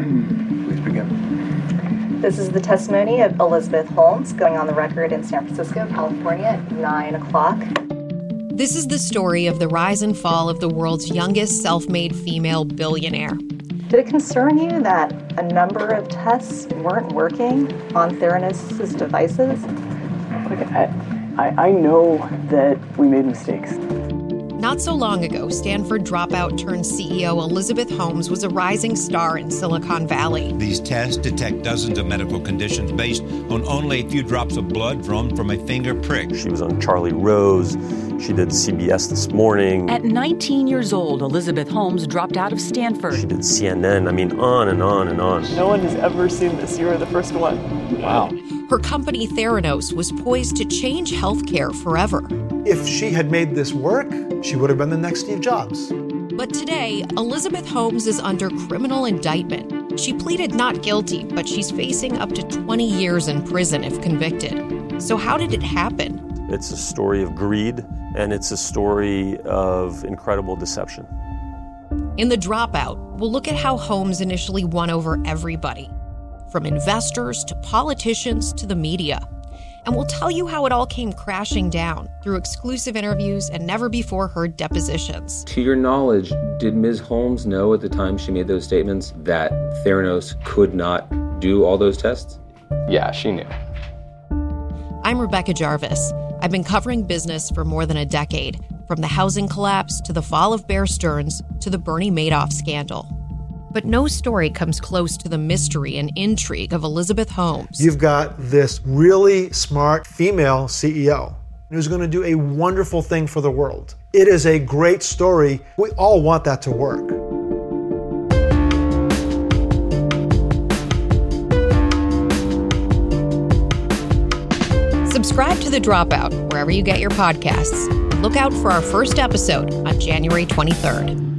Please begin. This is the testimony of Elizabeth Holmes going on the record in San Francisco, California at 9 o'clock. This is the story of the rise and fall of the world's youngest self made female billionaire. Did it concern you that a number of tests weren't working on Theranos' devices? Look, I, I, I know that we made mistakes. Not so long ago, Stanford dropout turned CEO Elizabeth Holmes was a rising star in Silicon Valley. These tests detect dozens of medical conditions based on only a few drops of blood drawn from a finger prick. She was on Charlie Rose. She did CBS this morning. At 19 years old, Elizabeth Holmes dropped out of Stanford. She did CNN. I mean, on and on and on. No one has ever seen this. You are the first one. Wow. Her company Theranos was poised to change healthcare forever. If she had made this work, she would have been the next Steve Jobs. But today, Elizabeth Holmes is under criminal indictment. She pleaded not guilty, but she's facing up to 20 years in prison if convicted. So, how did it happen? It's a story of greed, and it's a story of incredible deception. In The Dropout, we'll look at how Holmes initially won over everybody from investors to politicians to the media. And we'll tell you how it all came crashing down through exclusive interviews and never before heard depositions. To your knowledge, did Ms. Holmes know at the time she made those statements that Theranos could not do all those tests? Yeah, she knew. I'm Rebecca Jarvis. I've been covering business for more than a decade, from the housing collapse to the fall of Bear Stearns to the Bernie Madoff scandal. But no story comes close to the mystery and intrigue of Elizabeth Holmes. You've got this really smart female CEO who's going to do a wonderful thing for the world. It is a great story. We all want that to work. Subscribe to The Dropout wherever you get your podcasts. Look out for our first episode on January 23rd.